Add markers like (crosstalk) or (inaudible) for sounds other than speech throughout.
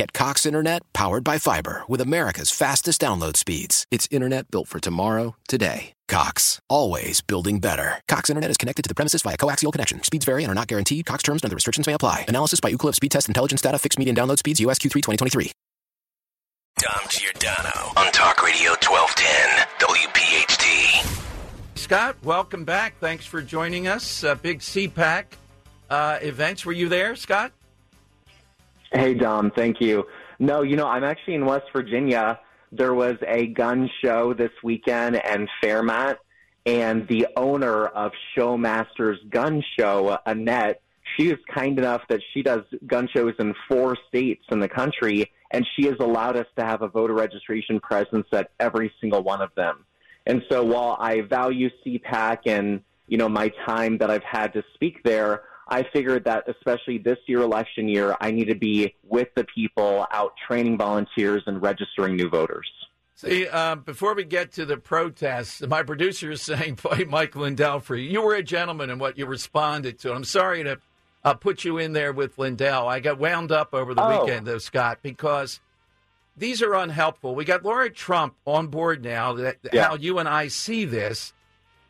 Get Cox Internet powered by fiber with America's fastest download speeds. It's internet built for tomorrow, today. Cox, always building better. Cox Internet is connected to the premises via coaxial connection. Speeds vary and are not guaranteed. Cox terms and other restrictions may apply. Analysis by Ookla Speed Test Intelligence Data. Fixed median download speeds. USQ3 2023. Dom Giordano on Talk Radio 1210 WPHT. Scott, welcome back. Thanks for joining us. Uh, big CPAC uh, events. Were you there, Scott? Hey, Dom. Thank you. No, you know, I'm actually in West Virginia there was a gun show this weekend in Fairmont, and the owner of Showmasters Gun Show, Annette, she is kind enough that she does gun shows in four states in the country, and she has allowed us to have a voter registration presence at every single one of them. And so while I value CPAC and you know my time that I've had to speak there, I figured that especially this year, election year, I need to be with the people out training volunteers and registering new voters. See, uh, before we get to the protests, my producer is (laughs) saying play Mike Lindell for you. You were a gentleman in what you responded to. I'm sorry to uh, put you in there with Lindell. I got wound up over the oh. weekend, though, Scott, because these are unhelpful. We got Laura Trump on board now. That yeah. how you and I see this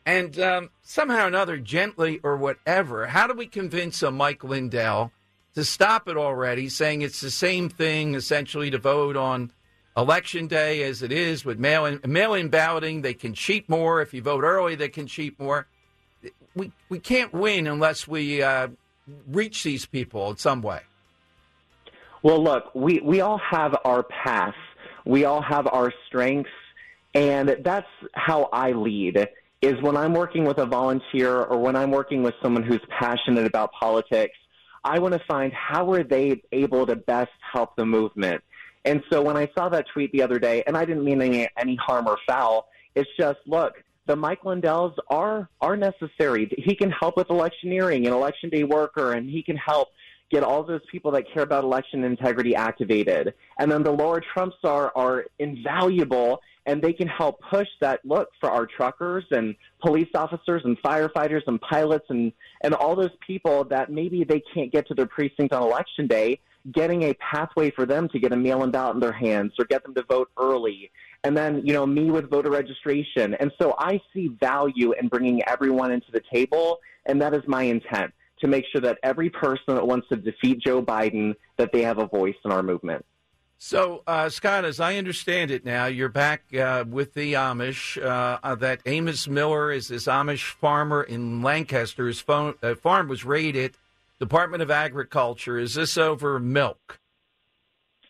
and um, somehow or another, gently or whatever, how do we convince a Mike Lindell to stop it already, saying it's the same thing essentially to vote on election day as it is with mail in mail in balloting? They can cheat more. If you vote early, they can cheat more. We we can't win unless we uh, reach these people in some way. Well, look, we we all have our paths. We all have our strengths, and that's how I lead is when I'm working with a volunteer or when I'm working with someone who's passionate about politics, I want to find how are they able to best help the movement. And so when I saw that tweet the other day, and I didn't mean any, any harm or foul, it's just look, the Mike Lindells are are necessary. He can help with electioneering and election day worker, and he can help get all those people that care about election integrity activated. And then the Laura Trumps are are invaluable and they can help push that look for our truckers and police officers and firefighters and pilots and, and all those people that maybe they can't get to their precinct on election day, getting a pathway for them to get a mail in ballot in their hands or get them to vote early. And then, you know, me with voter registration. And so I see value in bringing everyone into the table, and that is my intent to make sure that every person that wants to defeat Joe Biden, that they have a voice in our movement. So, uh, Scott, as I understand it now, you're back uh, with the Amish. Uh, uh that Amos Miller is this Amish farmer in Lancaster. His phone, uh, farm was raided. Department of Agriculture. Is this over milk?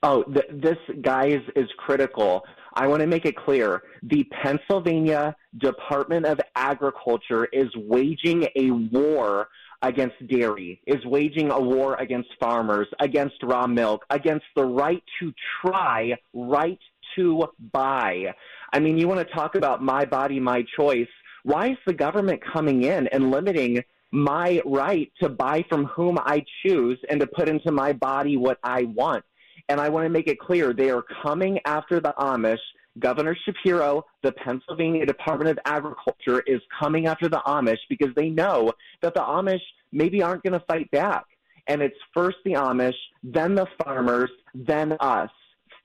Oh, th- this, guys, is critical. I want to make it clear. The Pennsylvania Department of Agriculture is waging a war against dairy, is waging a war against farmers, against raw milk, against the right to try, right to buy. I mean, you want to talk about my body, my choice. Why is the government coming in and limiting my right to buy from whom I choose and to put into my body what I want? And I want to make it clear they are coming after the Amish Governor Shapiro, the Pennsylvania Department of Agriculture, is coming after the Amish because they know that the Amish maybe aren't going to fight back. And it's first the Amish, then the farmers, then us.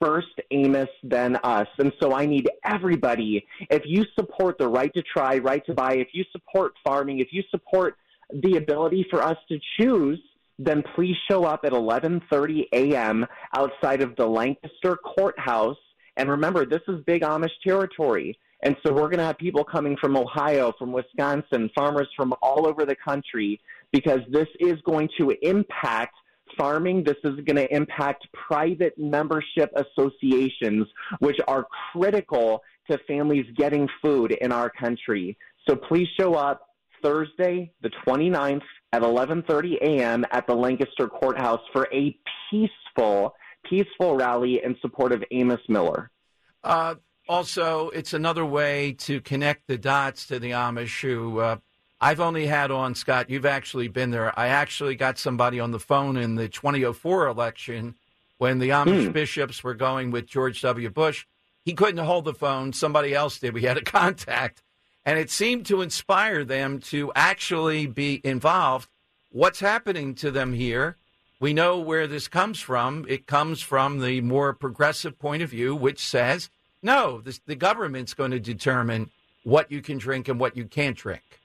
First Amos, then us. And so I need everybody. If you support the right to try, right to buy, if you support farming, if you support the ability for us to choose, then please show up at 11:30 a.m. outside of the Lancaster courthouse and remember, this is big Amish territory. And so we're going to have people coming from Ohio, from Wisconsin, farmers from all over the country, because this is going to impact farming. This is going to impact private membership associations, which are critical to families getting food in our country. So please show up Thursday, the 29th at 11:30 a.m. at the Lancaster Courthouse for a peaceful, peaceful rally in support of Amos Miller. Uh, also, it's another way to connect the dots to the Amish who uh, I've only had on, Scott. You've actually been there. I actually got somebody on the phone in the 2004 election when the Amish hmm. bishops were going with George W. Bush. He couldn't hold the phone. Somebody else did. We had a (laughs) contact. And it seemed to inspire them to actually be involved. What's happening to them here? We know where this comes from. It comes from the more progressive point of view, which says no, this, the government's going to determine what you can drink and what you can't drink.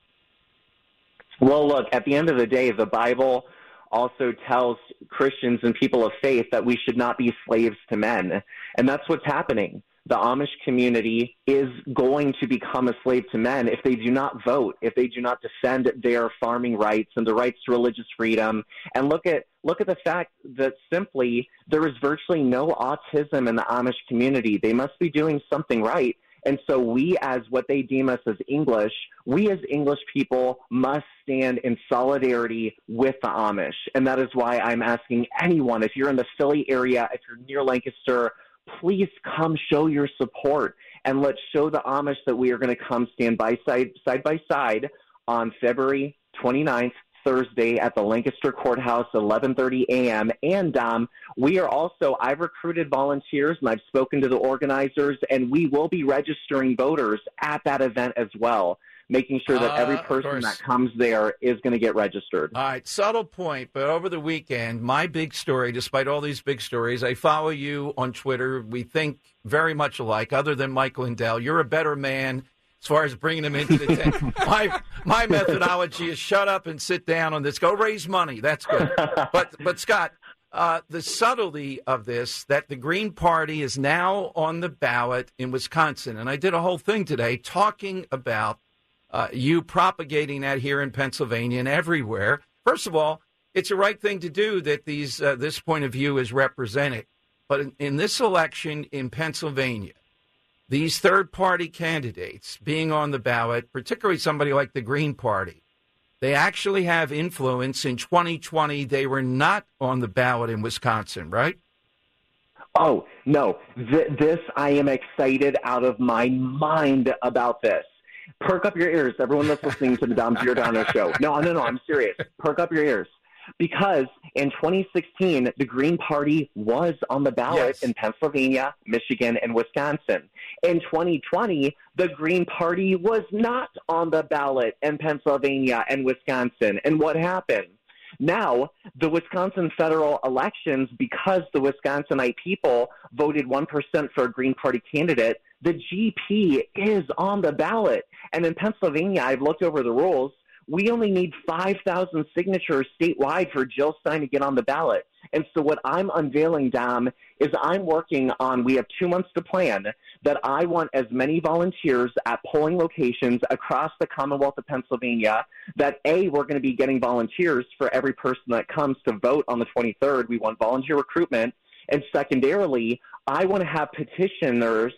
Well, look, at the end of the day, the Bible also tells Christians and people of faith that we should not be slaves to men. And that's what's happening. The Amish community is going to become a slave to men if they do not vote, if they do not defend their farming rights and the rights to religious freedom. And look at look at the fact that simply there is virtually no autism in the Amish community. They must be doing something right. And so we, as what they deem us as English, we as English people must stand in solidarity with the Amish. And that is why I'm asking anyone, if you're in the Philly area, if you're near Lancaster, please come show your support and let's show the Amish that we are going to come stand by side, side by side on February 29th Thursday at the Lancaster Courthouse, 11:30 a.m. And um, we are also I've recruited volunteers and I've spoken to the organizers, and we will be registering voters at that event as well, making sure that every uh, person that comes there is going to get registered. All right, subtle point, but over the weekend, my big story, despite all these big stories, I follow you on Twitter. We think very much alike, other than Mike Lindell. You're a better man as far as bringing them into the (laughs) tent. my my methodology is shut up and sit down on this. Go raise money. That's good. But but Scott, uh, the subtlety of this that the Green Party is now on the ballot in Wisconsin, and I did a whole thing today talking about uh, you propagating that here in Pennsylvania and everywhere. First of all, it's the right thing to do that these uh, this point of view is represented. But in, in this election in Pennsylvania, these third party candidates being on the ballot, particularly somebody like the Green Party, they actually have influence. In 2020, they were not on the ballot in Wisconsin, right? Oh, no. Th- this, I am excited out of my mind about this. Perk up your ears, everyone that's listening to the Dom Giordano (laughs) show. No, no, no, I'm serious. Perk up your ears because in 2016, the Green Party was on the ballot yes. in Pennsylvania, Michigan, and Wisconsin. In 2020, the Green Party was not on the ballot in Pennsylvania and Wisconsin. And what happened? Now, the Wisconsin federal elections, because the Wisconsinite people voted 1% for a Green Party candidate, the GP is on the ballot. And in Pennsylvania, I've looked over the rules we only need 5,000 signatures statewide for Jill Stein to get on the ballot. And so what I'm unveiling, Dom, is I'm working on, we have two months to plan, that I want as many volunteers at polling locations across the Commonwealth of Pennsylvania that A, we're going to be getting volunteers for every person that comes to vote on the 23rd. We want volunteer recruitment. And secondarily, I want to have petitioners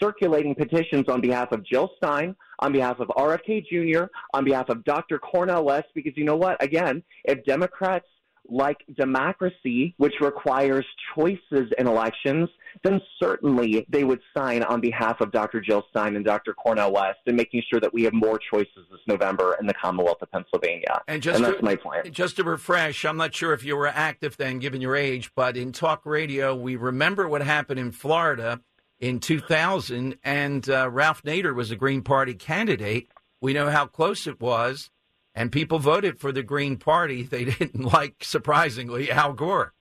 circulating petitions on behalf of Jill Stein, on behalf of RFK Jr., on behalf of Dr. Cornel West, because you know what? Again, if Democrats like democracy, which requires choices in elections, then certainly they would sign on behalf of Dr. Jill Stein and Dr. Cornel West and making sure that we have more choices this November in the Commonwealth of Pennsylvania. And, just and that's to, my plan. Just to refresh, I'm not sure if you were active then, given your age, but in talk radio, we remember what happened in Florida in 2000, and uh, Ralph Nader was a Green Party candidate. We know how close it was, and people voted for the Green Party. They (laughs) didn't like, surprisingly, Al Gore.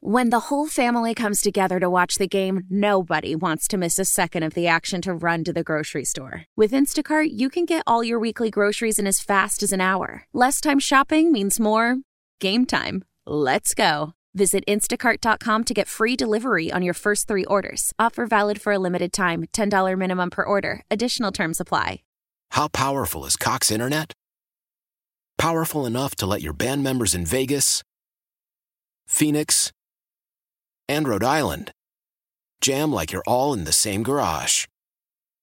When the whole family comes together to watch the game, nobody wants to miss a second of the action to run to the grocery store. With Instacart, you can get all your weekly groceries in as fast as an hour. Less time shopping means more game time. Let's go. Visit instacart.com to get free delivery on your first three orders. Offer valid for a limited time $10 minimum per order. Additional terms apply. How powerful is Cox Internet? Powerful enough to let your band members in Vegas, Phoenix, and Rhode Island. Jam like you're all in the same garage.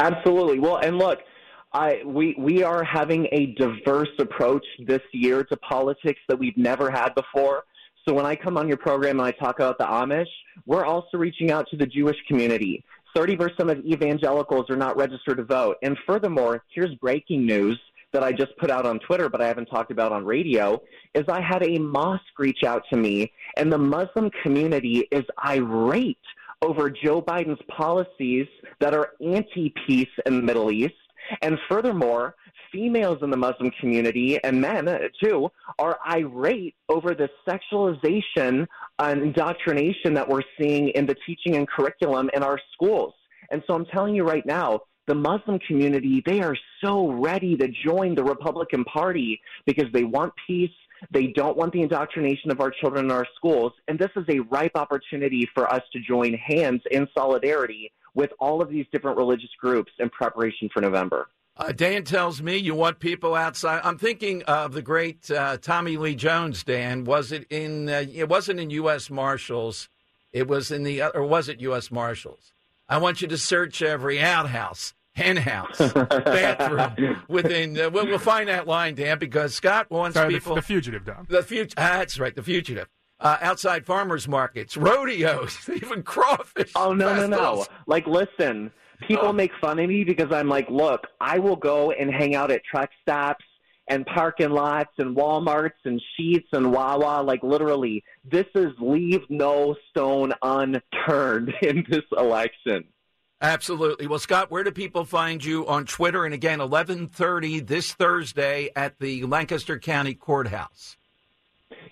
Absolutely. Well, and look, I we we are having a diverse approach this year to politics that we've never had before. So when I come on your program and I talk about the Amish, we're also reaching out to the Jewish community. 30% of evangelicals are not registered to vote. And furthermore, here's breaking news that I just put out on Twitter, but I haven't talked about on radio, is I had a mosque reach out to me, and the Muslim community is irate over Joe Biden's policies that are anti peace in the Middle East. And furthermore, females in the Muslim community and men uh, too are irate over the sexualization and indoctrination that we're seeing in the teaching and curriculum in our schools. And so I'm telling you right now, the Muslim community, they are so ready to join the Republican Party because they want peace, they don't want the indoctrination of our children in our schools. And this is a ripe opportunity for us to join hands in solidarity with all of these different religious groups in preparation for November. Uh, Dan tells me you want people outside. I'm thinking of the great uh, Tommy Lee Jones. Dan, was it in? Uh, it wasn't in U.S. Marshals. It was in the, or was it U.S. Marshals? I want you to search every outhouse, hen house, bathroom (laughs) within. Uh, we'll, we'll find that line, Dan, because Scott wants Sorry, people. the, the fugitive, Dom. The future. Ah, that's right. The fugitive. Uh, outside farmers markets, rodeos, (laughs) even crawfish. Oh no, no, no! Like, listen, people Oh. make fun of me because I'm like, look, I will go and hang out at truck stops and parking lots and WalMarts and Sheetz and Wawa. Like, literally, this is leave no stone unturned (laughs) in this election. Absolutely. Well, Scott, where do people find you on Twitter? And again, 11:30 this Thursday at the Lancaster County Courthouse.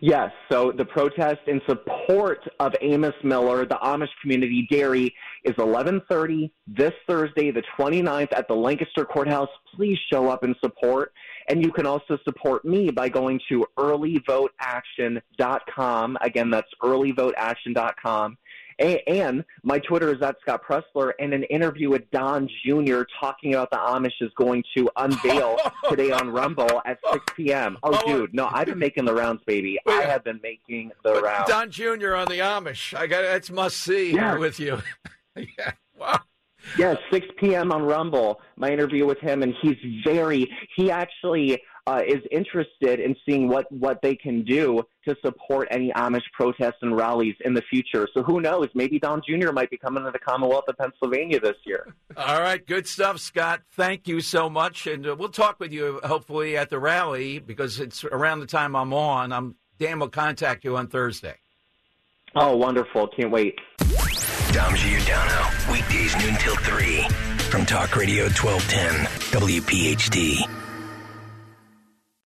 Yes, so the protest in support of Amos Miller, the Amish community dairy, is 11:30 this Thursday, the 29th at the Lancaster Courthouse. Please show up and support. And you can also support me by going to earlyvoteaction.com. Again, that's earlyvoteaction.com. A- And my Twitter is at Scott Presler, and an interview with Don Jr. talking about the Amish is going to unveil (laughs) oh, today on Rumble at 6 p.m. Oh, Oh, dude, no, I've been making the rounds, baby. (laughs) I have been making the rounds. Don Jr. on the Amish. I got that's must see Yeah. with you. (laughs) yeah. Wow. Yeah, 6 p.m. on Rumble, my interview with him, and he's very, he actually uh, is interested in seeing what, what they can do to support any Amish protests and rallies in the future. So who knows? Maybe Don Jr. might be coming to the Commonwealth of Pennsylvania this year. All right, good stuff, Scott. Thank you so much, and uh, we'll talk with you hopefully at the rally because it's around the time I'm on. I'm Dan will contact you on Thursday. Oh, wonderful. Can't wait. Dom Giordano. Weekdays noon till 3. From Talk Radio 1210. WPHT.